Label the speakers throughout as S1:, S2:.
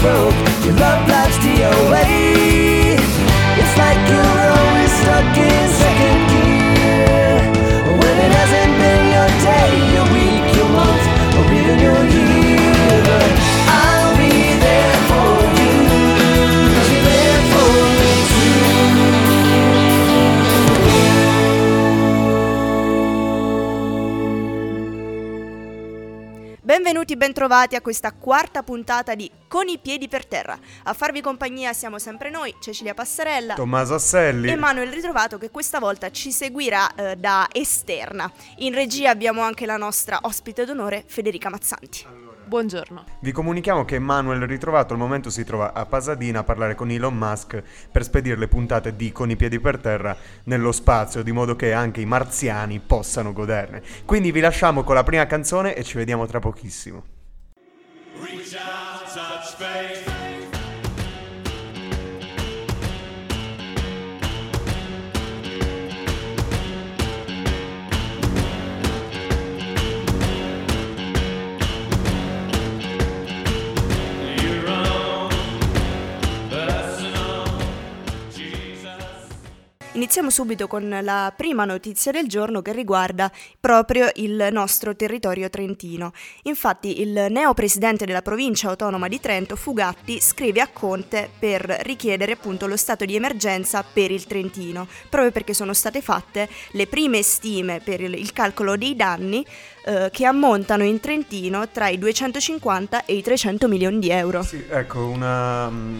S1: broke, your love
S2: Bentrovati a questa quarta puntata di Con i piedi per terra. A farvi compagnia siamo sempre noi, Cecilia Passarella.
S3: Tommaso Asselli.
S2: E Manuel Ritrovato che questa volta ci seguirà eh, da esterna. In regia abbiamo anche la nostra ospite d'onore Federica Mazzanti.
S4: Buongiorno.
S3: Vi comunichiamo che Manuel Ritrovato al momento si trova a Pasadena a parlare con Elon Musk per spedire le puntate di Con i piedi per terra nello spazio, di modo che anche i marziani possano goderne. Quindi vi lasciamo con la prima canzone e ci vediamo tra pochissimo.
S5: Reach out, touch faith.
S2: Iniziamo subito con la prima notizia del giorno che riguarda proprio il nostro territorio trentino. Infatti il neo presidente della provincia autonoma di Trento, Fugatti, scrive a Conte per richiedere appunto lo stato di emergenza per il Trentino, proprio perché sono state fatte le prime stime per il, calcolo dei danni eh, che ammontano in Trentino tra i 250 e i 300 milioni di euro.
S3: Sì, ecco, una, mm,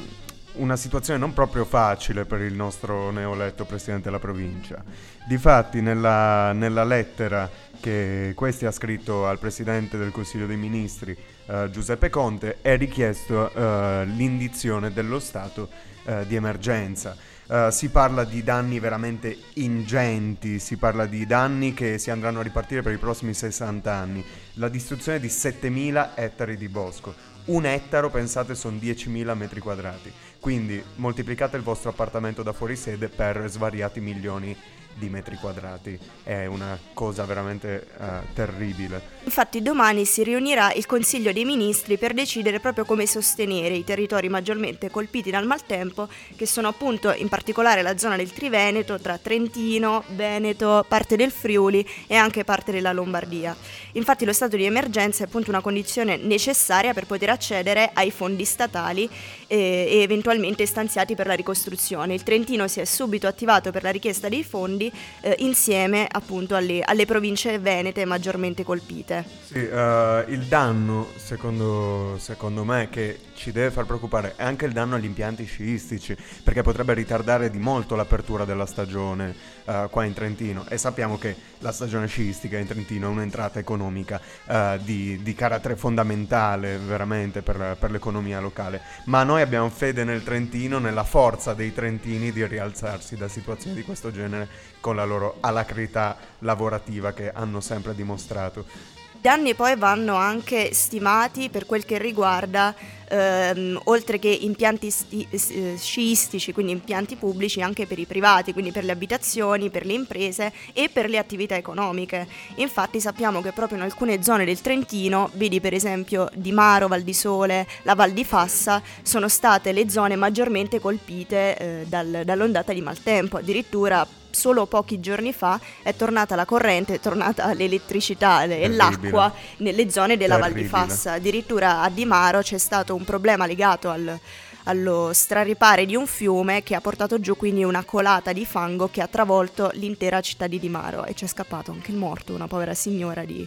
S3: una situazione non proprio facile per il nostro neoletto presidente della provincia. Difatti, nella, nella lettera che questi ha scritto al presidente del Consiglio dei Ministri, eh, Giuseppe Conte, è richiesto eh, l'indizione dello stato eh, di emergenza. Eh, si parla di danni veramente ingenti, si parla di danni che si andranno a ripartire per i prossimi 60 anni. La distruzione di 7.000 ettari di bosco. Un ettaro, pensate, sono 10.000 metri quadrati. Quindi moltiplicate il vostro appartamento da fuori sede per svariati milioni di metri quadrati. È una cosa veramente eh, terribile.
S2: Infatti domani si riunirà il Consiglio dei Ministri per decidere proprio come sostenere i territori maggiormente colpiti dal maltempo, che sono appunto in particolare la zona del Triveneto, tra Trentino, Veneto, parte del Friuli e anche parte della Lombardia. Infatti lo stato di emergenza è appunto una condizione necessaria per poter accedere ai fondi statali eh, e eventualmente stanziati per la ricostruzione. Il Trentino si è subito attivato per la richiesta dei fondi eh, insieme appunto alle, alle province venete maggiormente colpite.
S3: Sì, eh, il danno, secondo, secondo me, che ci deve far preoccupare è anche il danno agli impianti sciistici, perché potrebbe ritardare di molto l'apertura della stagione eh, qua in Trentino. E sappiamo che la stagione sciistica in Trentino è un'entrata economica eh, di, di carattere fondamentale, veramente, per, per l'economia locale. Ma noi abbiamo fede nel Trentino, nella forza dei trentini di rialzarsi da situazioni di questo genere con la loro alacrità lavorativa che hanno sempre dimostrato.
S2: Danni poi vanno anche stimati per quel che riguarda, ehm, oltre che impianti sti- eh, sciistici, quindi impianti pubblici, anche per i privati, quindi per le abitazioni, per le imprese e per le attività economiche. Infatti sappiamo che proprio in alcune zone del Trentino, vedi per esempio Di Maro, Val di Sole, la Val di Fassa, sono state le zone maggiormente colpite eh, dal- dall'ondata di maltempo. Addirittura solo pochi giorni fa è tornata la corrente, è tornata l'elettricità e
S3: Terribile.
S2: l'acqua nelle zone della Val di
S3: Terribile.
S2: Fassa. Addirittura a Di Maro c'è stato un problema legato al- allo straripare di un fiume che ha portato giù quindi una colata di fango che ha travolto l'intera città di Di Maro e c'è scappato anche il morto, una povera signora di,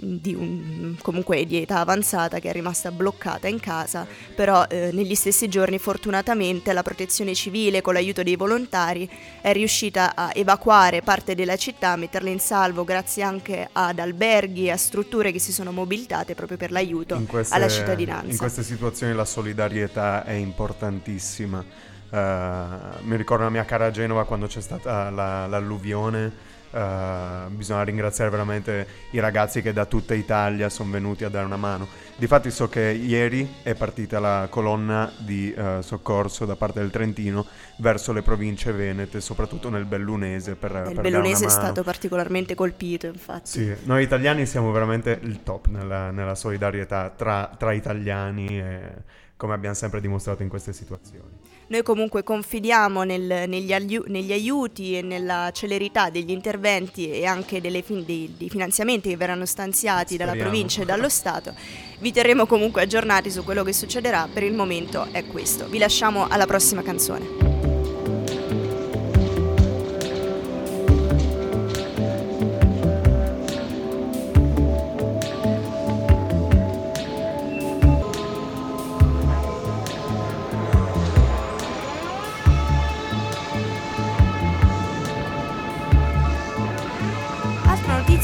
S2: di un- comunque di età avanzata che è rimasta bloccata in casa, però eh, negli stessi giorni fortunatamente la protezione civile con l'aiuto dei volontari è riuscita a evacuare parte della città, a metterla in salvo grazie anche ad alberghi e a strutture che si sono mobilitate proprio per l'aiuto
S3: queste,
S2: alla cittadinanza.
S3: in queste situazioni la solidarietà è importantissima. Eh, mi ricordo la mia cara Genova quando c'è stata la- l'alluvione. Eh, bisogna ringraziare veramente i ragazzi che da tutta Italia sono venuti a dare una mano. Difatti so che ieri è partita la colonna di eh, soccorso da parte del Trentino verso le province venete, soprattutto nel Bellunese per, per
S2: Il
S3: dare
S2: Bellunese è stato particolarmente colpito, infatti.
S3: Sì, noi italiani siamo veramente il top nella, nella solidarietà tra, tra italiani, e, come abbiamo sempre dimostrato in queste situazioni.
S2: Noi comunque confidiamo nel- negli, aiu- negli aiuti e nella celerità degli interventi e anche delle fin- dei, dei finanziamenti che verranno stanziati dalla
S3: Speriamo.
S2: provincia e dallo Stato. Vi terremo comunque aggiornati su quello che succederà. Per il momento è questo. Vi lasciamo alla prossima canzone.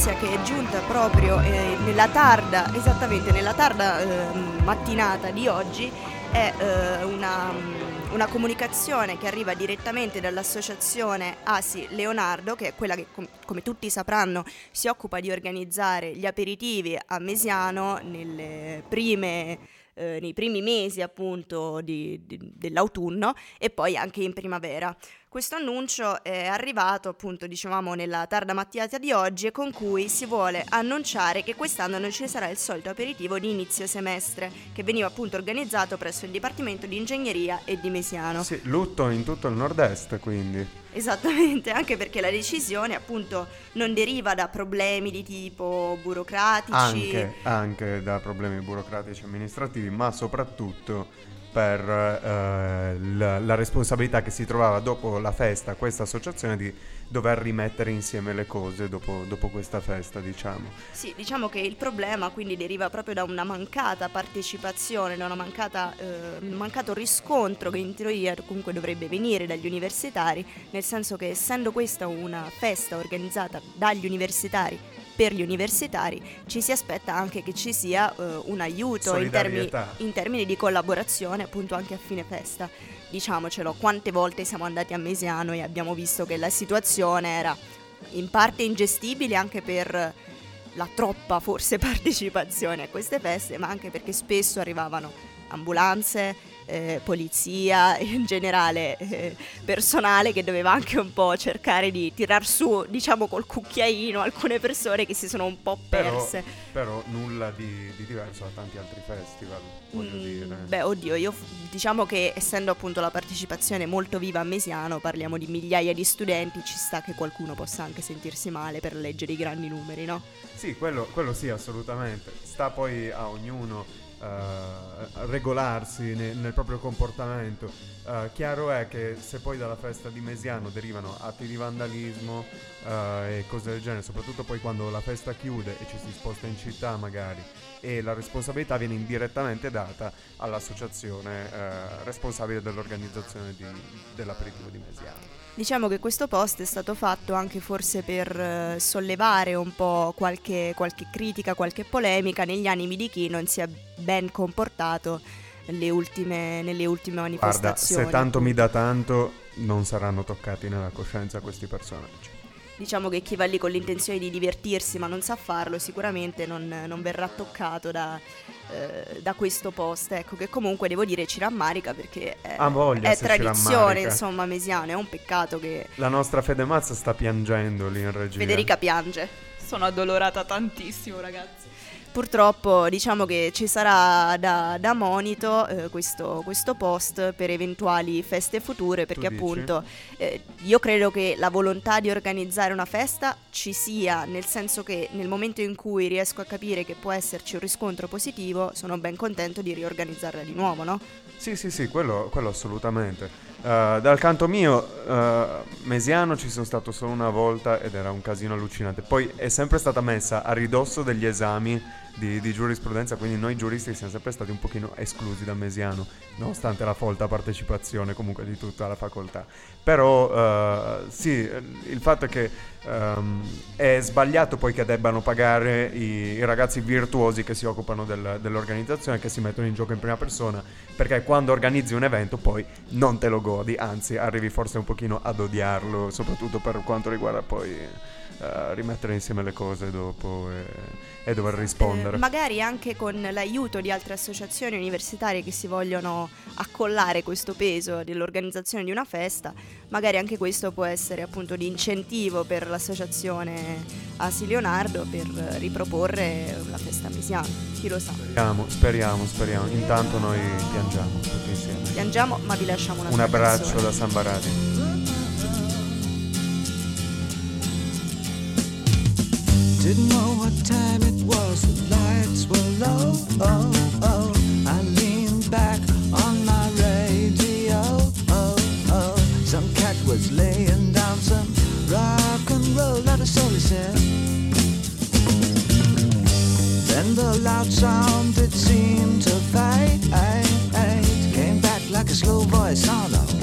S2: Notizia che è giunta proprio eh, nella tarda, esattamente nella tarda ehm, mattinata di oggi, è eh, una, una comunicazione che arriva direttamente dall'associazione ASI Leonardo, che è quella che, com- come tutti sapranno, si occupa di organizzare gli aperitivi a Mesiano prime eh, nei primi mesi appunto di- di- dell'autunno e poi anche in primavera. Questo annuncio è arrivato appunto dicevamo nella tarda mattinata di oggi e con cui si vuole annunciare che quest'anno non ci sarà il solito aperitivo di inizio semestre che veniva appunto organizzato presso il Dipartimento di Ingegneria e di Mesiano.
S3: Sì, lutto in tutto il nord-est, quindi.
S2: Esattamente, anche perché la decisione appunto non deriva da problemi di tipo burocratici.
S3: Anche, anche da problemi burocratici e amministrativi, ma soprattutto per eh, la, la responsabilità che si trovava dopo la festa questa associazione di dover rimettere insieme le cose dopo, dopo questa festa, diciamo.
S2: Sì, diciamo che il problema quindi deriva proprio da una mancata partecipazione, da mancata, eh, un mancato riscontro che in teoria comunque dovrebbe venire dagli universitari, nel senso che essendo questa una festa organizzata dagli universitari per gli universitari, ci si aspetta anche che ci sia eh, un aiuto in termini, in termini di collaborazione appunto anche a fine festa. Diciamocelo, quante volte siamo andati a Mesiano e abbiamo visto che la situazione era in parte ingestibile anche per la troppa forse partecipazione a queste feste, ma anche perché spesso arrivavano ambulanze, eh, polizia, in generale eh, personale che doveva anche un po' cercare di tirar su, diciamo col cucchiaino, alcune persone che si sono un po'
S3: Però,
S2: perse.
S3: però nulla di, di diverso da tanti altri festival, voglio
S2: Mm,
S3: dire.
S2: Beh, oddio, io diciamo che essendo appunto la partecipazione molto viva a Mesiano, parliamo di migliaia di studenti, ci sta che qualcuno possa anche sentirsi male per leggere i grandi numeri, no?
S3: Sì, quello, quello sì, assolutamente. Sta poi a ognuno eh, regolarsi ne- nel proprio comportamento. Eh, chiaro è che se poi dalla festa di Mesiano derivano atti di vandalismo eh, e cose del genere, soprattutto poi quando la festa chiude e ci si sposta in città magari, e la responsabilità viene indirettamente data all'associazione responsabile dell'organizzazione di- dell'aperitivo di Mesiano.
S2: Diciamo che questo post è stato fatto anche forse per eh, sollevare un po' qualche, qualche critica, qualche polemica negli animi di chi non si è ben comportato nelle ultime, nelle ultime
S3: Guarda,
S2: manifestazioni.
S3: se tanto mi dà tanto, non saranno toccati nella coscienza questi personaggi.
S2: Diciamo che chi va lì con l'intenzione di divertirsi ma non sa farlo sicuramente non, non verrà toccato da, eh, da questo post. Ecco che comunque devo dire ci rammarica perché è, è tradizione insomma mesiano, è un peccato che
S3: La nostra Fede Mazza sta piangendo lì in regia.
S2: Federica piange.
S4: Sono addolorata tantissimo, ragazzi.
S2: Purtroppo diciamo che ci sarà da, da monito eh, questo, questo post per eventuali feste future perché appunto eh, io credo che la volontà di organizzare una festa ci sia, nel senso che nel momento in cui riesco a capire che può esserci un riscontro positivo sono ben contento di riorganizzarla di nuovo, no?
S3: Sì, sì, sì, quello, quello assolutamente. Eh, dal canto mio, eh, Mesiano ci sono stato solo una volta ed era un casino allucinante. Poi è sempre stata messa a ridosso degli esami di, di giurisprudenza, quindi noi giuristi siamo sempre stati un pochino esclusi da Mesiano, nonostante la folta partecipazione comunque di tutta la facoltà. Però eh, sì, il fatto è che ehm, è sbagliato poi che debbano pagare i, i ragazzi virtuosi che si occupano del- dell'organizzazione, che si mettono in gioco in prima persona, perché quando organizzi un evento poi non te lo godi, anzi arrivi forse un pochino ad odiarlo, soprattutto per quanto riguarda poi eh, rimettere insieme le cose dopo e, e dover rispondere.
S2: Eh, magari anche con l'aiuto di altre associazioni universitarie che si vogliono accollare questo peso dell'organizzazione di una festa, magari anche questo può essere appunto di incentivo per l'associazione Asi Leonardo per riproporre la festa mesiana. Chi lo sa.
S3: Speriamo, speriamo, speriamo. Intanto noi piangiamo tutti insieme.
S2: Piangiamo, ma vi lasciamo una
S3: Un abbraccio da Samba Radio.
S1: Didn't know what time it was, the lights were low. Oh, oh. I leaned back on my radio. Oh, oh. Some cat was laying down some rock and roll, not a soul he. Then the loud sound it seemed to fade. Came back like a slow voice on a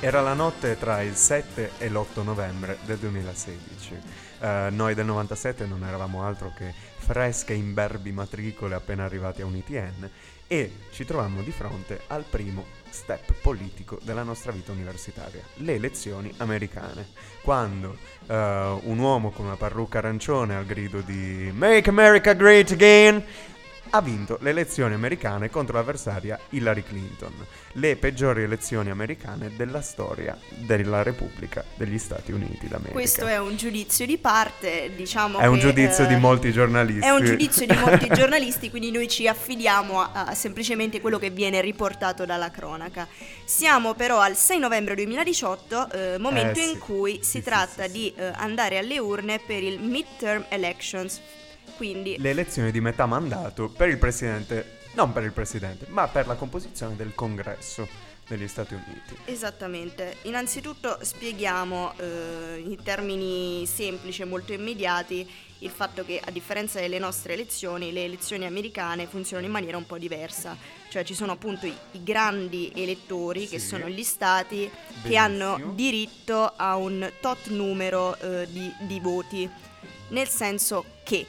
S3: Era la notte tra il 7 e l'8 novembre del 2016. Eh, noi del 97 non eravamo altro che fresche imberbi matricole appena arrivati a un ITN e ci trovammo di fronte al primo step politico della nostra vita universitaria, le elezioni americane. Quando eh, un uomo con una parrucca arancione al grido di Make America Great Again ha vinto le elezioni americane contro l'avversaria Hillary Clinton, le peggiori elezioni americane della storia della Repubblica degli Stati Uniti d'America.
S2: Questo è un giudizio di parte, diciamo
S3: È un
S2: che,
S3: giudizio
S2: eh,
S3: di molti giornalisti.
S2: È un giudizio di molti giornalisti, quindi noi ci affidiamo a, a semplicemente quello che viene riportato dalla cronaca. Siamo però al 6 novembre 2018, eh, momento
S3: Eh, sì.
S2: in cui si
S3: Sì,
S2: tratta
S3: sì, sì.
S2: di eh, andare alle urne per il midterm elections. Quindi
S3: Le elezioni di metà mandato per il presidente, non per il presidente, ma per la composizione del congresso degli Stati Uniti.
S2: Esattamente, innanzitutto spieghiamo eh, in termini semplici e molto immediati il fatto che a differenza delle nostre elezioni, le elezioni americane funzionano in maniera un po' diversa, cioè ci sono appunto i, i grandi elettori che
S3: Sì.
S2: sono gli stati che
S3: Benissimo.
S2: hanno diritto a un tot numero eh, di, di voti, nel senso che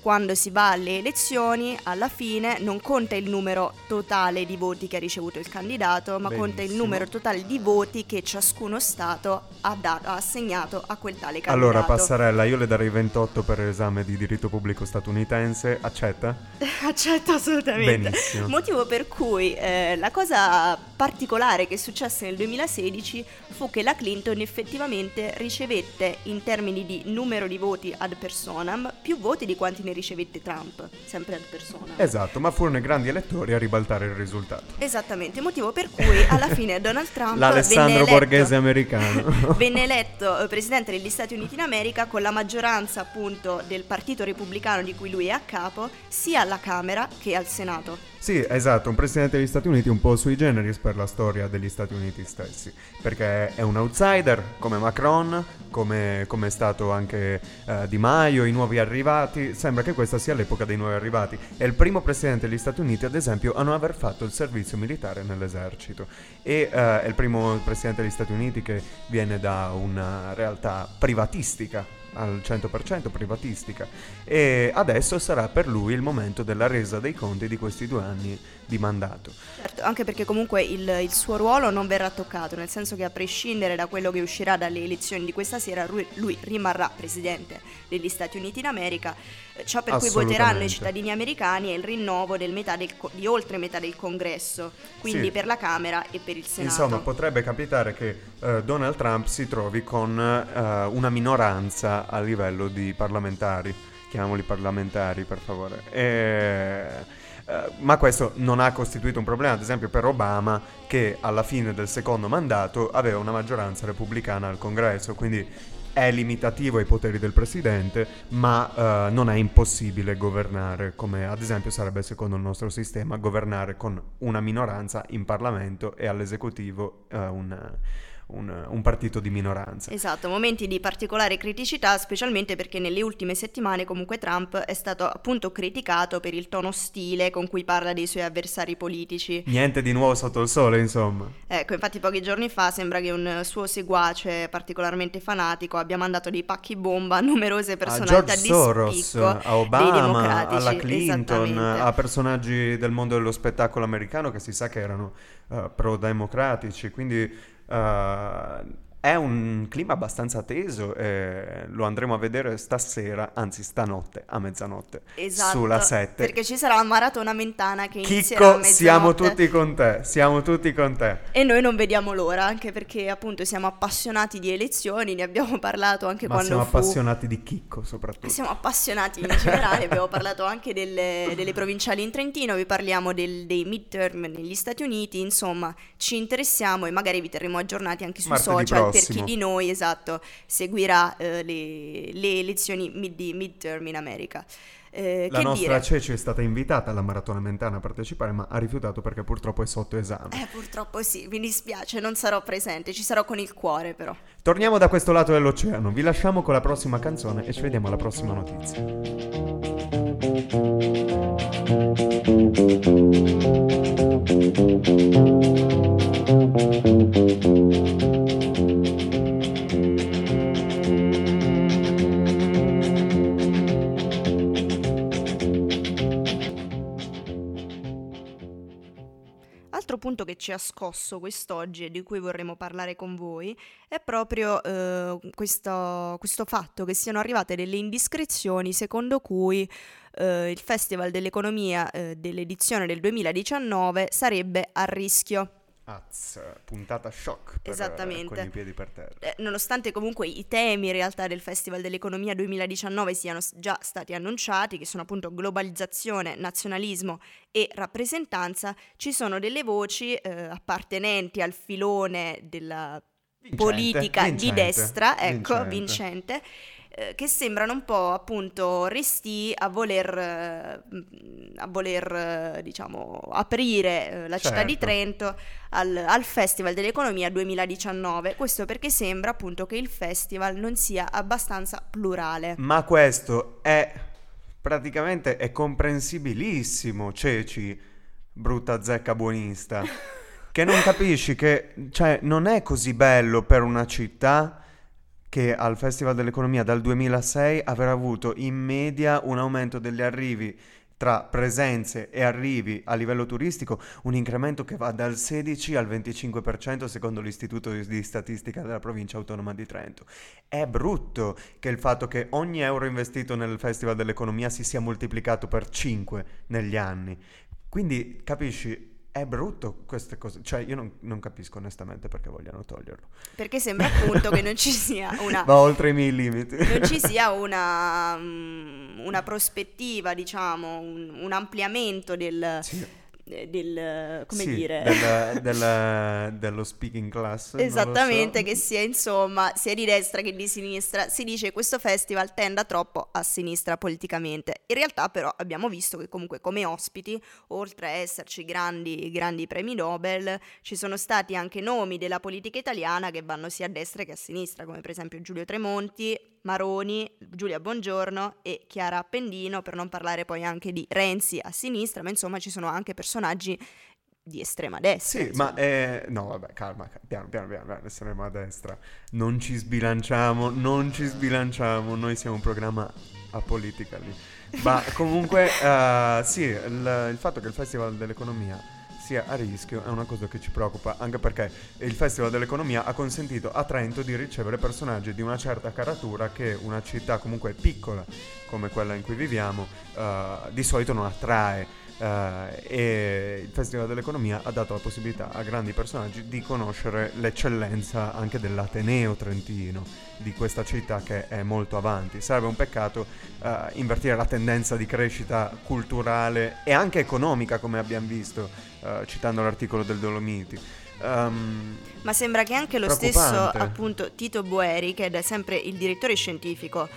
S2: quando si va alle elezioni, alla fine non conta il numero totale di voti che ha ricevuto il candidato, ma conta il
S3: Benissimo.
S2: numero totale di voti che ciascuno Stato ha, dato- ha assegnato a quel tale candidato.
S3: Allora, Passarella, io le darei 28 per l'esame di diritto pubblico statunitense, accetta?
S2: Accetto assolutamente.
S3: Benissimo.
S2: Motivo per cui eh, la cosa particolare che successe nel 2016 fu che la Clinton effettivamente ricevette in termini di numero di voti ad personam più voti di quanti ne ricevette Trump, sempre ad personam.
S3: Esatto, ma furono i grandi elettori a ribaltare il risultato.
S2: Esattamente, motivo per cui alla fine Donald Trump
S3: L'Alessandro
S2: venne eletto,
S3: Borghese americano.
S2: venne eletto eh, presidente degli Stati Uniti d'America con la maggioranza appunto del partito repubblicano di cui lui è a capo, sia alla Camera che al Senato.
S3: Sì, esatto, un presidente degli Stati Uniti un po' sui generis per la storia degli Stati Uniti stessi, perché è un outsider come Macron, come, come è stato anche eh, Di Maio, i nuovi arrivati, sembra che questa sia l'epoca dei nuovi arrivati. È il primo presidente degli Stati Uniti, ad esempio, a non aver fatto il servizio militare nell'esercito e eh, è il primo presidente degli Stati Uniti che viene da una realtà privatistica al 100% privatistica e adesso sarà per lui il momento della resa dei conti di questi due anni di mandato.
S2: Certo, anche perché comunque il, il suo ruolo non verrà toccato, nel senso che a prescindere da quello che uscirà dalle elezioni di questa sera, lui, lui rimarrà presidente degli Stati Uniti d'America. Ciò per cui voteranno i cittadini americani è il rinnovo del metà del co- di oltre metà del congresso, quindi
S3: Sì.
S2: per la Camera e per il Senato.
S3: Insomma, potrebbe capitare che eh, Donald Trump si trovi con eh, una minoranza a livello di parlamentari, chiamiamoli parlamentari per favore. E, eh, ma questo non ha costituito un problema, ad esempio per Obama, che alla fine del secondo mandato aveva una maggioranza repubblicana al congresso, quindi è limitativo ai poteri del presidente, ma eh, non è impossibile governare, come ad esempio sarebbe secondo il nostro sistema governare con una minoranza in Parlamento e all'esecutivo eh, un, un- un partito di minoranza.
S2: Esatto, momenti di particolare criticità, specialmente perché nelle ultime settimane comunque Trump è stato appunto criticato per il tono ostile con cui parla dei suoi avversari politici.
S3: Niente di nuovo sotto il sole, insomma.
S2: Ecco, infatti pochi giorni fa sembra che un suo seguace particolarmente fanatico abbia mandato dei pacchi bomba a numerose
S3: A
S2: personalità
S3: George
S2: di
S3: Soros,
S2: spicco
S3: a Obama, alla Clinton, a personaggi del mondo dello spettacolo americano che si sa che erano eh, pro-democratici, quindi eh, è un clima abbastanza teso e lo andremo a vedere stasera, anzi stanotte, a mezzanotte,
S2: Esatto,
S3: sulla 7.
S2: perché ci sarà la maratona mentana che inizierà a
S3: Chicco, siamo
S2: mezzanotte.
S3: tutti con te, siamo tutti con te.
S2: E noi non vediamo l'ora, anche perché appunto siamo appassionati di elezioni, ne abbiamo parlato anche
S3: Ma
S2: quando
S3: siamo
S2: fu...
S3: appassionati di Chicco soprattutto.
S2: Siamo appassionati in generale, abbiamo parlato anche delle, delle provinciali in Trentino, vi parliamo del- dei midterm negli Stati Uniti, insomma ci interessiamo e magari vi terremo aggiornati anche sui
S3: Martedì
S2: social per
S3: prossimo.
S2: chi di noi, esatto, seguirà eh, le, le elezioni mid- midterm in America. Eh,
S3: La nostra
S2: dire?
S3: Ceci è stata invitata alla maratona mentana a partecipare, ma ha rifiutato perché purtroppo è sotto esame.
S2: Eh, purtroppo sì, mi dispiace, non sarò presente, ci sarò con il cuore però.
S3: Torniamo da questo lato dell'oceano, vi lasciamo con la prossima canzone e ci vediamo alla prossima notizia.
S2: Altro punto che ci ha scosso quest'oggi e di cui vorremmo parlare con voi è proprio eh, questo, questo fatto che siano arrivate delle indiscrezioni secondo cui eh, il Festival dell'Economia eh, dell'edizione del 2019 sarebbe a rischio.
S3: Az, puntata shock per,
S2: Esattamente.
S3: con i piedi per terra.
S2: Eh, nonostante comunque i temi in realtà del Festival dell'Economia 2019 siano già stati annunciati, che sono appunto globalizzazione, nazionalismo e rappresentanza, ci sono delle voci eh, appartenenti al filone della
S3: Vincente,
S2: politica di
S3: vincente,
S2: destra, ecco,
S3: vincente.
S2: vincente, eh, che sembrano un po' appunto resti a voler, eh, a voler eh, diciamo, aprire la città di
S3: Certo.
S2: Trento al, al Festival dell'Economia 2019. Questo perché sembra appunto che il festival non sia abbastanza plurale.
S3: Ma questo è praticamente è comprensibilissimo, Ceci, brutta zecca buonista. che non capisci che cioè non è così bello per una città che al Festival dell'Economia dal 2006 avrà avuto in media un aumento degli arrivi tra presenze e arrivi a livello turistico, un incremento che va dal 16 al 25% secondo l'Istituto di Statistica della Provincia Autonoma di Trento. È brutto che il fatto che ogni euro investito nel Festival dell'Economia si sia moltiplicato per 5 negli anni. Quindi capisci, è brutto queste cose, cioè io non, non capisco onestamente perché vogliano toglierlo.
S2: Perché sembra appunto che non ci sia una
S3: Va oltre i miei limiti.
S2: non ci sia una, mm, una prospettiva, diciamo, un, un ampliamento del,
S3: Sì.
S2: Eh, del come
S3: Sì,
S2: dire,
S3: del- del- dello speaking class.
S2: esattamente,
S3: so.
S2: che sia insomma sia di destra che di sinistra. Si dice che questo festival tenda troppo a sinistra politicamente. In realtà però abbiamo visto che comunque come ospiti, oltre a esserci grandi, grandi premi Nobel, ci sono stati anche nomi della politica italiana che vanno sia a destra che a sinistra, come per esempio Giulio Tremonti, Maroni, Giulia Bongiorno e Chiara Appendino, per non parlare poi anche di Renzi a sinistra, ma insomma ci sono anche personaggi di estrema destra.
S3: Sì,
S2: insomma.
S3: ma eh, no, vabbè, calma, ca- piano, piano, piano, piano, saremo a destra. Non ci sbilanciamo, non ci sbilanciamo, noi siamo un programma apolitically. Ma comunque, eh, sì, il, il fatto che il Festival dell'Economia sia a rischio è una cosa che ci preoccupa, anche perché il Festival dell'Economia ha consentito a Trento di ricevere personaggi di una certa caratura che una città comunque piccola come quella in cui viviamo eh, di solito non attrae. Eh, e il Festival dell'Economia ha dato la possibilità a grandi personaggi di conoscere l'eccellenza anche dell'Ateneo trentino, di questa città che è molto avanti. Sarebbe un peccato eh, invertire la tendenza di crescita culturale e anche economica, come abbiamo visto, eh, citando l'articolo del Dolomiti. ehm,
S2: Ma sembra che anche lo stesso appunto Tito Boeri, che è sempre il direttore scientifico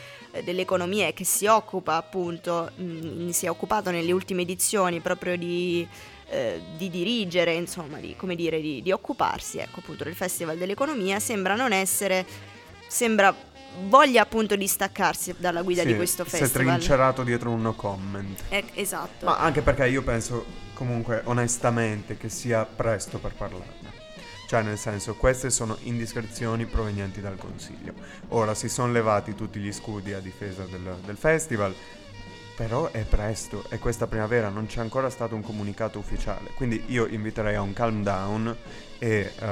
S2: dell'economia e che si occupa appunto, mh, si è occupato nelle ultime edizioni proprio di, eh, di dirigere, insomma, di, come dire, di, di occuparsi ecco, appunto del Festival dell'Economia, sembra non essere, sembra voglia appunto distaccarsi dalla guida
S3: sì,
S2: di questo
S3: Si è
S2: festival.
S3: trincerato dietro un no comment.
S2: Eh, esatto.
S3: Ma anche perché io penso comunque onestamente che sia presto per parlarne. Cioè nel senso, queste sono indiscrezioni provenienti dal Consiglio. Ora si sono levati tutti gli scudi a difesa del, del festival, però è presto e questa primavera non c'è ancora stato un comunicato ufficiale. Quindi io inviterei a un calm down e eh,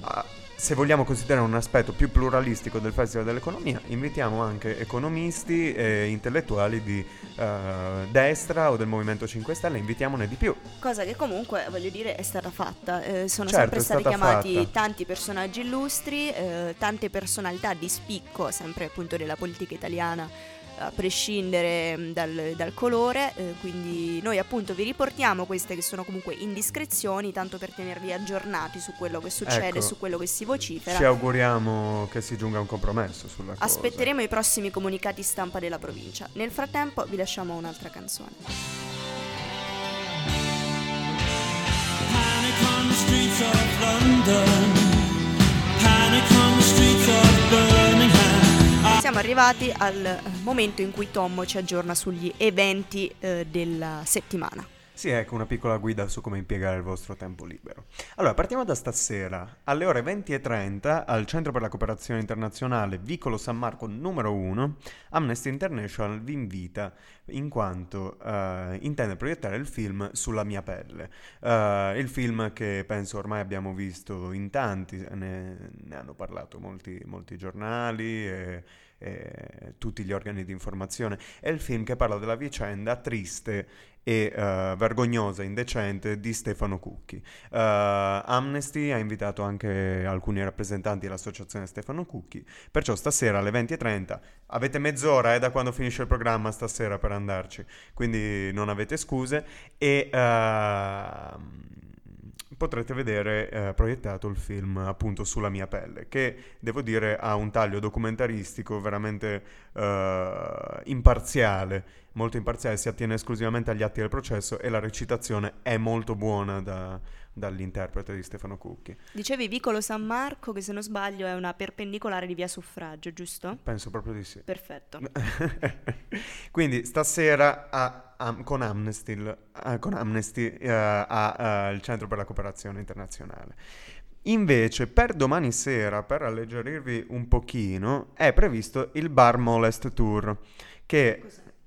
S3: a- se vogliamo considerare un aspetto più pluralistico del Festival dell'Economia, invitiamo anche economisti e intellettuali di eh, destra o del Movimento 5 Stelle, invitiamone di più.
S2: Cosa che comunque, voglio dire, è stata fatta. Eh, sono
S3: Certo,
S2: sempre stati chiamati
S3: fatta.
S2: tanti personaggi illustri, eh, tante personalità di spicco, sempre appunto della politica italiana, a prescindere mh, dal, dal colore. eh, quindi noi appunto vi riportiamo queste che sono comunque indiscrezioni, tanto per tenervi aggiornati su quello che succede,
S3: Ecco.
S2: su quello che si vocifera.
S3: Ci auguriamo che si giunga a un compromesso sulla cosa.
S2: Aspetteremo i prossimi comunicati stampa della provincia. Nel frattempo vi lasciamo un'altra canzone.
S5: Panic on the streets of London.
S2: Arrivati al eh, momento in cui Tommo ci aggiorna sugli eventi eh, della settimana.
S3: Sì, ecco una piccola guida su come impiegare il vostro tempo libero. Allora, partiamo da stasera. Alle ore 20.30 al Centro per la Cooperazione Internazionale Vicolo San Marco numero 1, Amnesty International vi invita in quanto eh, intende proiettare il film Sulla mia pelle. Eh, il film che penso ormai abbiamo visto in tanti, ne, ne hanno parlato molti, molti giornali e, e tutti gli organi di informazione. È il film che parla della vicenda triste e eh, vergognosa, indecente di Stefano Cucchi. Eh, Amnesty ha invitato anche alcuni rappresentanti dell'associazione Stefano Cucchi, perciò stasera alle 20.30 avete mezz'ora eh, da quando finisce il programma stasera per andarci, quindi non avete scuse e ehm, potrete vedere eh, proiettato il film appunto sulla mia pelle, che devo dire ha un taglio documentaristico veramente eh, imparziale, molto imparziale, si attiene esclusivamente agli atti del processo e la recitazione è molto buona da- dall'interprete di Stefano Cucchi.
S2: Dicevi Vicolo San Marco, che se non sbaglio è una perpendicolare di via Suffragio, giusto?
S3: Penso proprio di sì.
S2: Perfetto.
S3: Quindi stasera a- am- con Amnesty, eh, con Amnesty eh, a- eh, Centro per la Cooperazione Internazionale. Invece per domani sera, per alleggerirvi un pochino, è previsto il Bar Molest Tour, che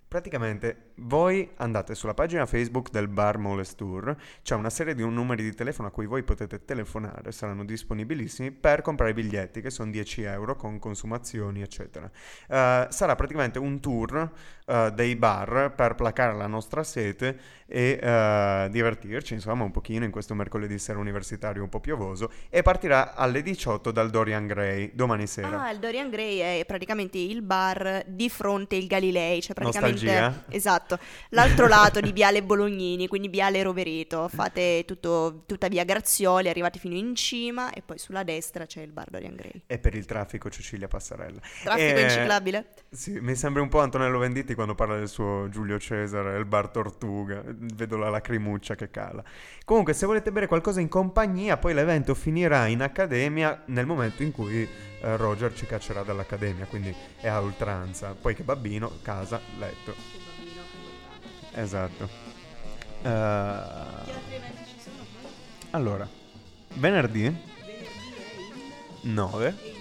S3: praticamente voi andate sulla pagina Facebook del Bar Molest Tour, c'è una serie di numeri di telefono a cui voi potete telefonare, saranno disponibilissimi per comprare i biglietti che sono 10 euro con consumazioni eccetera. Eh, sarà praticamente un tour eh, dei bar per placare la nostra sete e eh, divertirci insomma un pochino in questo mercoledì sera universitario un po' piovoso e partirà alle 18 dal Dorian Gray domani sera.
S2: Ah, il Dorian Gray è praticamente il bar di fronte il Galilei, cioè praticamente
S3: Nostalgia?
S2: esatto, l'altro lato di Viale Bolognini, quindi Viale Rovereto. Fate tutto, tutta via Grazioli, arrivate fino in cima e poi sulla destra c'è il bar Dorian Gray.
S3: E per il traffico Cecilia Passarella.
S2: Traffico
S3: Eh,
S2: inciclabile?
S3: Sì, mi sembra un po' Antonello Venditti quando parla del suo Giulio Cesare, il bar Tortuga. Vedo la lacrimuccia che cala. Comunque, se volete bere qualcosa in compagnia, poi l'evento finirà in accademia nel momento in cui eh, Roger ci caccerà dall'accademia, quindi è a oltranza. Poi che babbino, casa, letto. Esatto. Eh, allora, venerdì 9.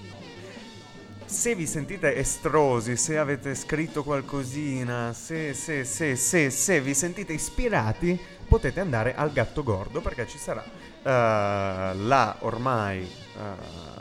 S3: Se vi sentite estrosi, se avete scritto qualcosina, se, se, se, se, se vi sentite ispirati, potete andare al Gatto Gordo perché ci sarà eh, la ormai eh,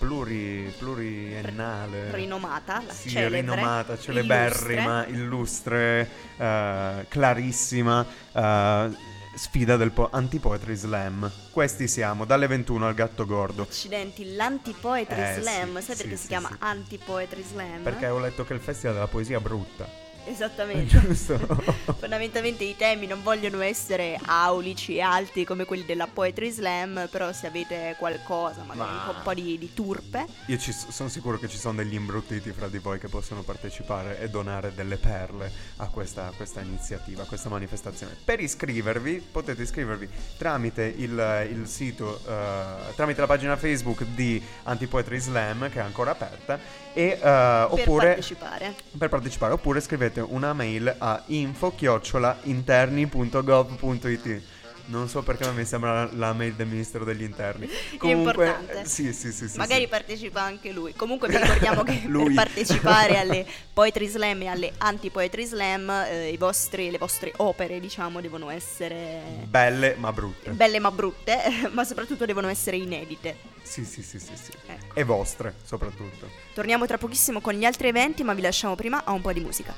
S3: pluri, pluriennale
S2: Rinomata, la
S3: sì,
S2: celebre,
S3: rinomata, celeberrima, illustre, eh, clarissima eh, sfida del po- Anti-Poetry Slam. Questi siamo, dalle 21 al Gatto Gordo.
S2: Accidenti, l'anti-poetry
S3: Eh, sì,
S2: slam, sai
S3: sì,
S2: perché
S3: sì,
S2: si chiama
S3: sì.
S2: anti-poetry slam?
S3: Perché ho letto che è il festival della poesia brutta.
S2: Esattamente.
S3: Giusto?
S2: Fondamentalmente i temi non vogliono essere aulici e alti come quelli della Poetry Slam, però se avete qualcosa, magari
S3: Ma-
S2: un po' di, di turpe,
S3: Io ci sono sicuro che ci sono degli imbruttiti fra di voi che possono partecipare e donare delle perle a questa, a questa iniziativa, a questa manifestazione. Per iscrivervi potete iscrivervi tramite il, il sito, eh, tramite la pagina Facebook di Antipoetry Slam che è ancora aperta e, eh,
S2: per
S3: oppure
S2: partecipare.
S3: per partecipare oppure scrivete una mail a info-interni.gov.it non so perché ma mi sembra la, mail del ministero degli interni comunque
S2: Importante.
S3: sì sì sì, sì
S2: Magari
S3: sì.
S2: partecipa anche lui. Comunque vi ricordiamo che per partecipare alle Poetry Slam e alle Anti-Poetry Slam, eh, i vostri- le vostre opere, diciamo, devono essere
S3: belle ma brutte
S2: belle ma brutte, ma soprattutto devono essere inedite.
S3: sì sì sì sì, sì.
S2: Ecco.
S3: e vostre soprattutto
S2: Torniamo tra pochissimo con gli altri eventi, ma vi lasciamo prima a un po' di musica.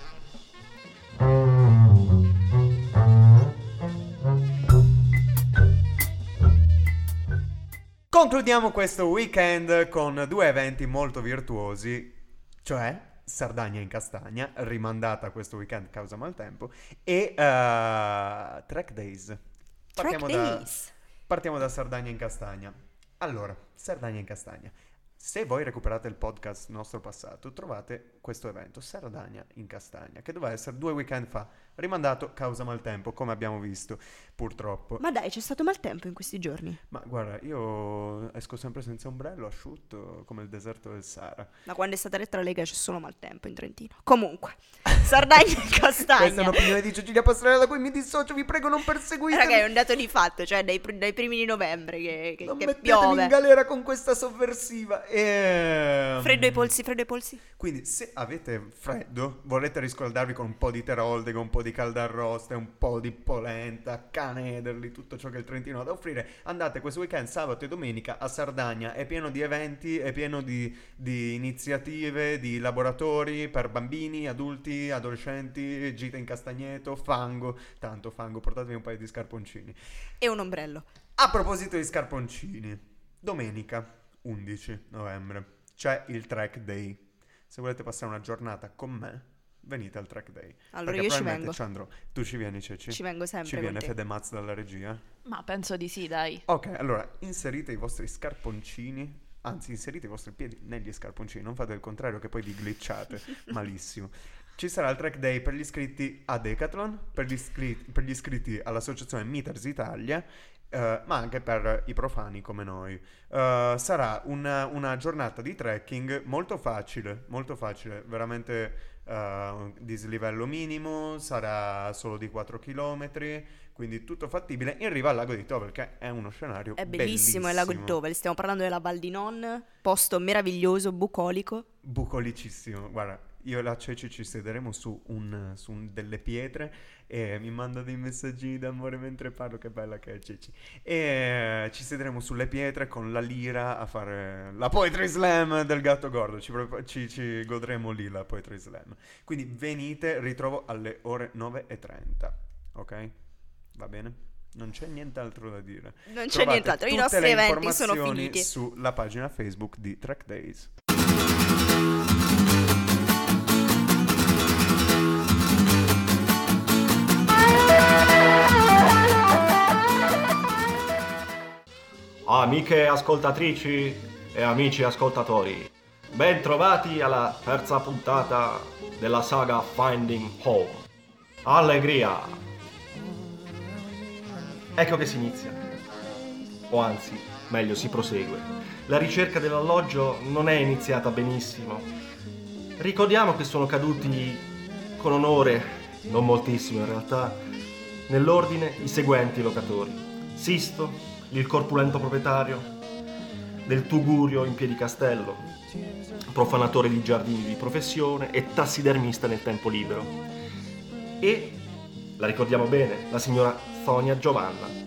S3: Concludiamo questo weekend con due eventi molto virtuosi, cioè Sardegna in Castagna, rimandata questo weekend causa maltempo, e eh, Track Days. Partiamo
S2: Track
S3: da,
S2: Days.
S3: partiamo da Sardegna in Castagna. Allora, Sardegna in Castagna. Se voi recuperate il podcast nostro passato, trovate questo evento, Sardegna in Castagna, che doveva essere due weekend fa, rimandato causa maltempo, come abbiamo visto, purtroppo.
S2: Ma dai, c'è stato maltempo in questi giorni.
S3: Ma guarda, io esco sempre senza ombrello, asciutto, come il deserto del Sahara.
S2: Da quando è stata eletta la Lega c'è solo maltempo in Trentino. Comunque, Sardegna e
S3: Questa è
S2: Castagna.
S3: un'opinione di Cecilia Pastorella da cui mi dissocio, vi prego non perseguitemi.
S2: Raga, è un dato di fatto, cioè dai, pr- dai primi di novembre che, che,
S3: non
S2: che piove.
S3: in galera con questa sovversiva. E...
S2: Freddo ai polsi, freddo ai polsi.
S3: Quindi se avete freddo, volete riscaldarvi con un po' di terolde, con un po' di caldarroste, un po' di polenta, canederli, tutto ciò che il Trentino ha da offrire, andate questo weekend, sabato e domenica, a Sardegna. È pieno di eventi, è pieno di, di iniziative, di laboratori per bambini, adulti, adolescenti, gite in castagneto, fango, tanto fango, portatevi un paio di scarponcini.
S2: E un ombrello.
S3: A proposito di scarponcini, domenica 11 novembre c'è il track day. Se volete passare una giornata con me, venite al track day.
S2: Allora
S3: Perché
S2: io ci
S3: probabilmente
S2: vengo.
S3: ci andrò. Tu ci vieni, Ceci?
S2: Ci vengo sempre
S3: Ci viene
S2: te.
S3: Fede Mazz dalla regia?
S4: Ma penso di sì, dai.
S3: Ok, allora inserite i vostri scarponcini. Anzi, inserite i vostri piedi negli scarponcini, non fate il contrario che poi vi glitchate malissimo. Ci sarà il track day per gli iscritti a Decathlon, per gli, iscri- per gli iscritti all'associazione Meters Italia, eh, ma anche per i profani come noi. Eh, sarà una, una giornata di trekking molto facile, molto facile, veramente eh, dislivello minimo, sarà solo di 4 km, quindi tutto fattibile in riva al lago di Tovel, che è uno scenario
S2: È bellissimo il lago di Tovel, stiamo parlando della Val di Non, posto meraviglioso, bucolico.
S3: Bucolicissimo, guarda, io e la Ceci ci siederemo su, un, su un- delle pietre e mi manda dei messaggini d'amore mentre parlo, che bella che è Ceci. E ci siederemo sulle pietre con la lira a fare la Poetry Slam del gatto gordo, ci, ci- ci godremo lì la Poetry Slam. Quindi venite, ritrovo alle ore 9.30, ok? Va bene? Non c'è nient'altro da dire.
S2: Non c'è
S3: Trovate
S2: nient'altro, i nostri eventi sono finiti.
S3: sulla pagina Facebook di Track Days.
S6: Amiche ascoltatrici e amici ascoltatori, ben trovati alla terza puntata della saga Finding Home. Allegria! Ecco che si inizia. O anzi, meglio, si prosegue. La ricerca dell'alloggio non è iniziata benissimo. Ricordiamo che sono caduti con onore, non moltissimo in realtà, nell'ordine i seguenti locatori. Sisto, il corpulento proprietario del Tugurio in Piedicastello, profanatore di giardini di professione e tassidermista nel tempo libero. E, la ricordiamo bene, la signora Sonia Giovanna.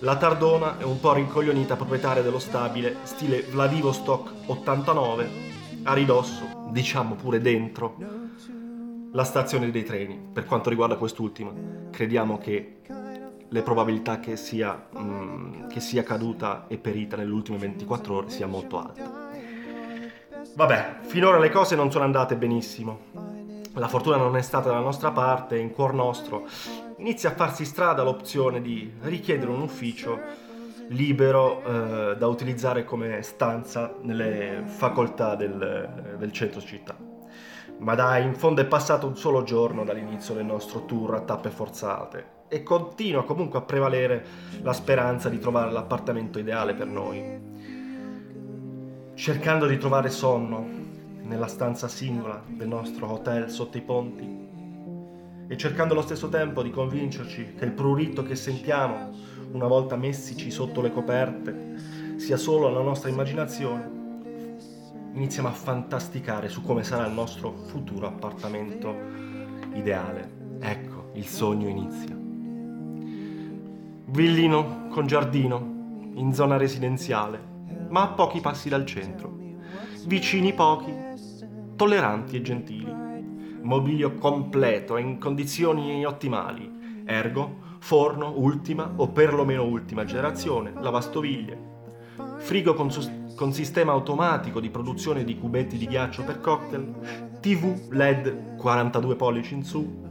S6: La tardona è un po' rincoglionita proprietaria dello stabile stile Vladivostok 89, a ridosso, diciamo pure dentro, la stazione dei treni. Per quanto riguarda quest'ultima, crediamo che le probabilità che sia, mm, che sia caduta e perita nelle ultime 24 ore sia molto alta. Vabbè, finora le cose non sono andate benissimo. la fortuna non è stata dalla nostra parte, in cuor nostro inizia a farsi strada l'opzione di richiedere un ufficio libero eh, da utilizzare come stanza nelle facoltà del, del centro città. Ma dai, in fondo è passato un solo giorno dall'inizio del nostro tour a tappe forzate e continua comunque a prevalere la speranza di trovare l'appartamento ideale per noi. Cercando di trovare sonno nella stanza singola del nostro hotel sotto i ponti e cercando allo stesso tempo di convincerci che il prurito che sentiamo una volta messici sotto le coperte sia solo la nostra immaginazione, iniziamo a fantasticare su come sarà il nostro futuro appartamento ideale. Ecco, il sogno inizia. Villino con giardino, in zona residenziale, ma a pochi passi dal centro. Vicini pochi, tolleranti e gentili. Mobilio completo e in condizioni ottimali. Ergo, forno ultima o perlomeno ultima generazione, lavastoviglie. Frigo con, sus- con sistema automatico di produzione di cubetti di ghiaccio per cocktail. TV LED 42 pollici in su,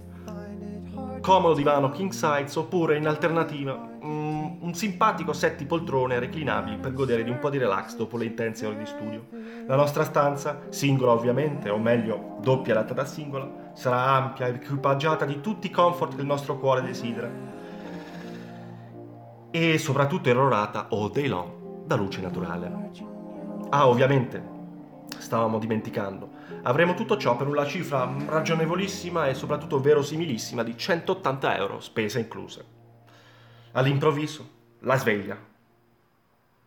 S6: comodo divano king size oppure in alternativa mm, un simpatico set di poltrone reclinabili per godere di un po' di relax dopo le intense ore di studio. La nostra stanza, singola ovviamente, o meglio doppia adatta da singola, sarà ampia ed equipaggiata di tutti i comfort che il nostro cuore desidera. E soprattutto errorata all day long da luce naturale. Ah, ovviamente, stavamo dimenticando. Avremo tutto ciò per una cifra ragionevolissima e soprattutto verosimilissima di 180 euro, spese incluse. All'improvviso, la sveglia.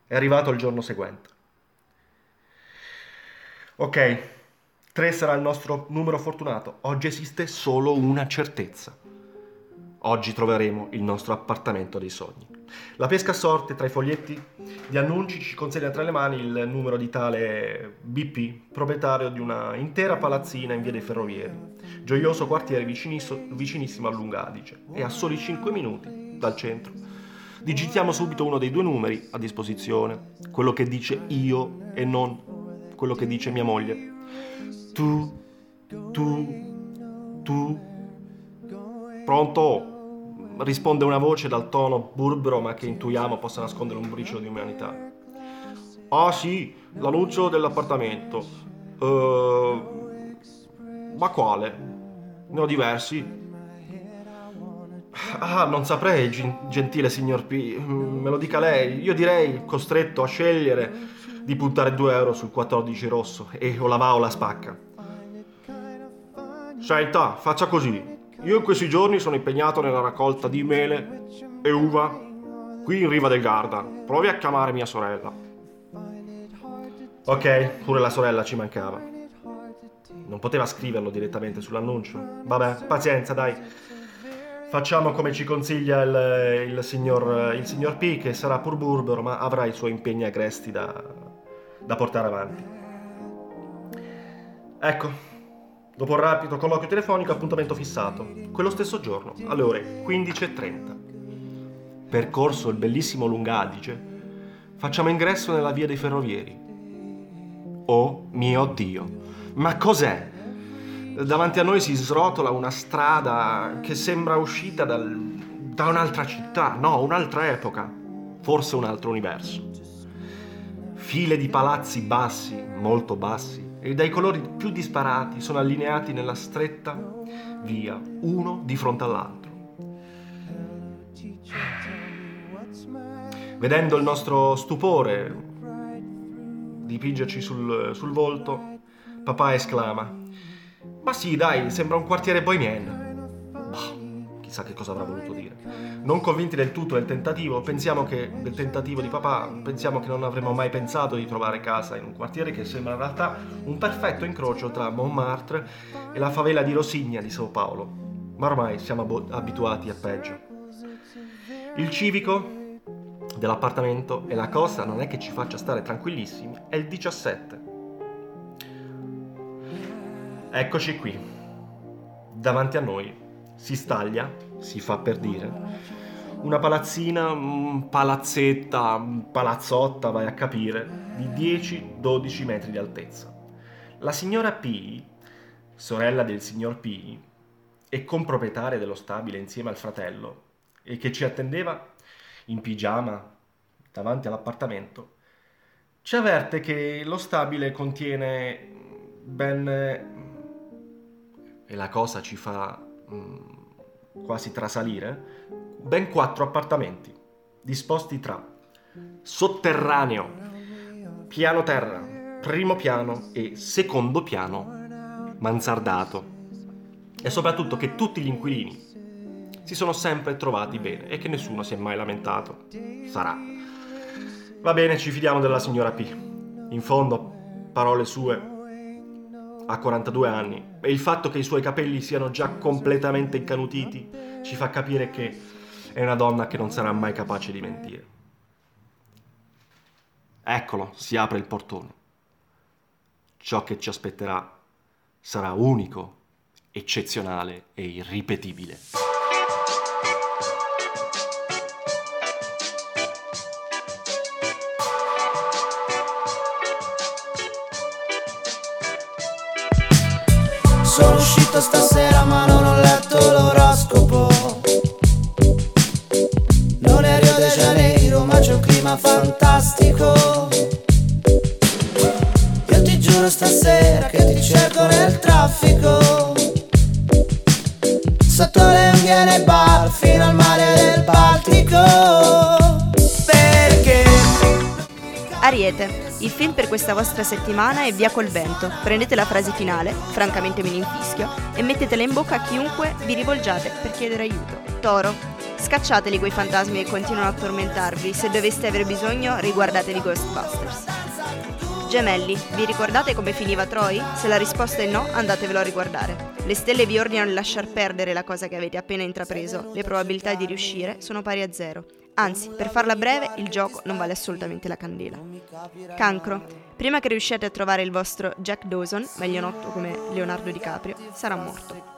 S6: È arrivato il giorno seguente. Ok, 3 sarà il nostro numero fortunato. Oggi esiste solo una certezza. Oggi troveremo il nostro appartamento dei sogni. La pesca a sorte tra i foglietti di annunci ci consegna tra le mani il numero di tale BP, proprietario di una intera palazzina in via dei Ferrovieri, gioioso quartiere vicinissimo a Lungadice e a soli 5 minuti dal centro. Digitiamo subito uno dei due numeri a disposizione, quello che dice io e non quello che dice mia moglie. Tu, tu, tu. Pronto? Risponde una voce dal tono burbero ma che intuiamo possa nascondere un briciolo di umanità. Ah sì, l'annuncio dell'appartamento. Eh, ma quale? Ne ho diversi. Ah, non saprei, gen- gentile signor P. Mm, Me lo dica lei. Io direi, costretto a scegliere, di puntare 2 euro sul 14 rosso e o la va o la spacca. Senta, faccia così. Io in questi giorni sono impegnato nella raccolta di mele e uva qui in riva del Garda. Provi a chiamare mia sorella. Ok, pure la sorella ci mancava. Non poteva scriverlo direttamente sull'annuncio. Vabbè, pazienza, dai. Facciamo come ci consiglia il, il signor, il signor P, che sarà pur burbero, ma avrà i suoi impegni agresti da, da portare avanti. Ecco, Dopo un rapido colloquio telefonico, appuntamento fissato. Quello stesso giorno, alle ore 15.30. Percorso il bellissimo Lungadice, facciamo ingresso nella via dei ferrovieri. Oh mio Dio, ma cos'è? Davanti a noi si srotola una strada che sembra uscita dal- da un'altra città, no, un'altra epoca, forse un altro universo. File di palazzi bassi, molto bassi, e dai colori più disparati sono allineati nella stretta via, uno di fronte all'altro. Vedendo il nostro stupore dipingerci sul, sul volto, papà esclama: Ma sì, dai, sembra un quartiere bohemien. Boh, chissà che cosa avrà voluto dire. Non convinti del tutto del tentativo, pensiamo che del tentativo di papà, pensiamo che non avremmo mai pensato di trovare casa in un quartiere che sembra in realtà un perfetto incrocio tra Montmartre e la favela di Rosigna di Sao Paolo. Ma ormai siamo abo- abituati a peggio. Il civico dell'appartamento e la cosa non è che ci faccia stare tranquillissimi, è il 17. Eccoci qui. Davanti a noi si staglia, si fa per dire, una palazzina, palazzetta, palazzotta, vai a capire, di 10-12 metri di altezza. La signora P sorella del signor P e comproprietaria dello stabile insieme al fratello, e che ci attendeva in pigiama davanti all'appartamento, ci avverte che lo stabile contiene ben... e la cosa ci fa mm, quasi trasalire, ben quattro appartamenti, disposti tra sotterraneo, piano terra, primo piano e secondo piano mansardato. E soprattutto che tutti gli inquilini si sono sempre trovati bene e che nessuno si è mai lamentato. Sarà. Va bene, ci fidiamo della signora P. In fondo, parole sue, ha 42 anni e il fatto che i suoi capelli siano già completamente incanutiti ci fa capire che è una donna che non sarà mai capace di mentire. Eccolo, si apre il portone. Ciò che ci aspetterà sarà unico, eccezionale e irripetibile.
S1: Uscito stasera ma non ho letto l'oroscopo. Non è Rio de Janeiro ma c'è un clima fantastico. Io ti giuro stasera che ti cerco nel traffico. Sotto le unghie nei bar fino al mare del Baltico. Perché?
S2: Ariete, il film per questa vostra settimana è Via col vento. Prendete la frase finale, francamente me ne infischio, e mettetela in bocca a chiunque vi rivolgiate per chiedere aiuto. Toro, scacciateli quei fantasmi che continuano a tormentarvi. Se doveste avere bisogno, riguardatevi Ghostbusters. Gemelli, vi ricordate come finiva Troy? Se la risposta è no, andatevelo a riguardare. Le stelle vi ordinano di lasciar perdere la cosa che avete appena intrapreso. Le probabilità di riuscire sono pari a zero. Anzi, per farla breve, il gioco non vale assolutamente la candela. Cancro. Prima che riusciate a trovare il vostro Jack Dawson, meglio noto come Leonardo DiCaprio, sarà morto.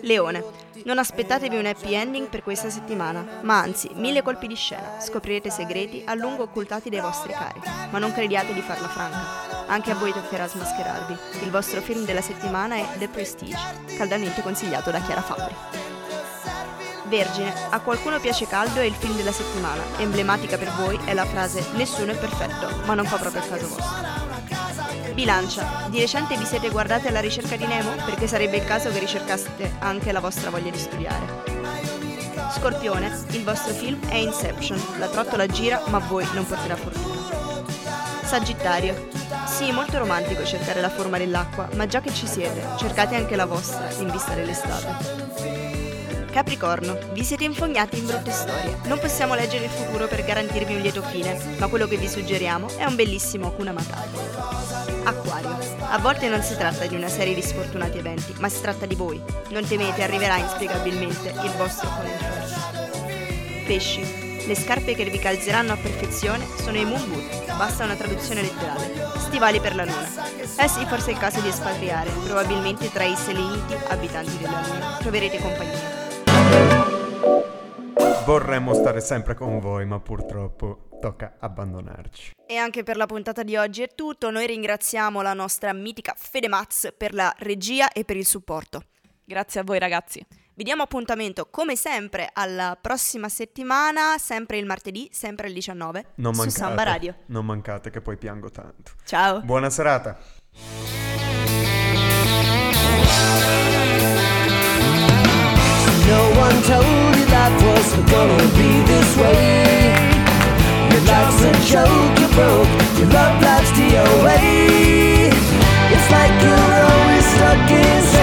S2: Leone. Non aspettatevi un happy ending per questa settimana, ma anzi, mille colpi di scena. Scoprirete segreti a lungo occultati dai vostri cari, ma non crediate di farla franca. Anche a voi toccherà smascherarvi. Il vostro film della settimana è The Prestige, caldamente consigliato da Chiara Fabri. Vergine, a qualcuno piace caldo è il film della settimana. Emblematica per voi è la frase Nessuno è perfetto, ma non fa proprio il caso vostro. Bilancia, di recente vi siete guardati alla ricerca di Nemo? Perché sarebbe il caso che ricercaste anche la vostra voglia di studiare. Scorpione, il vostro film è Inception, la trottola gira ma voi non porterà fortuna. Sagittario, sì, molto romantico cercare la forma dell'acqua, ma già che ci siete, cercate anche la vostra in vista dell'estate. Capricorno, vi siete infognati in brutte storie. Non possiamo leggere il futuro per garantirvi un lieto fine, ma quello che vi suggeriamo è un bellissimo Hakuna Matata. Acquario, a volte non si tratta di una serie di sfortunati eventi, ma si tratta di voi. Non temete, arriverà inspiegabilmente il vostro controllo. Pesci, le scarpe che vi calzeranno a perfezione sono i moon boot, basta una traduzione letterale. Stivali per la luna. Eh sì, forse è il caso di espatriare, probabilmente tra i seleniti abitanti della luna. Troverete compagnia.
S3: Vorremmo stare sempre con voi, ma purtroppo tocca abbandonarci.
S2: E anche per la puntata di oggi è tutto. Noi ringraziamo la nostra mitica Fede Maz per la regia e per il supporto.
S4: Grazie a voi ragazzi.
S2: Vi diamo appuntamento come sempre alla prossima settimana, sempre il martedì, sempre alle 19
S3: Non
S2: su
S3: mancate,
S2: Samba Radio.
S3: Non mancate che poi piango tanto.
S2: Ciao.
S3: Buona serata.
S1: No one told you life was gonna be this way. Your life's a joke, you broke. Your love life's DOA. It's like you're always stuck in.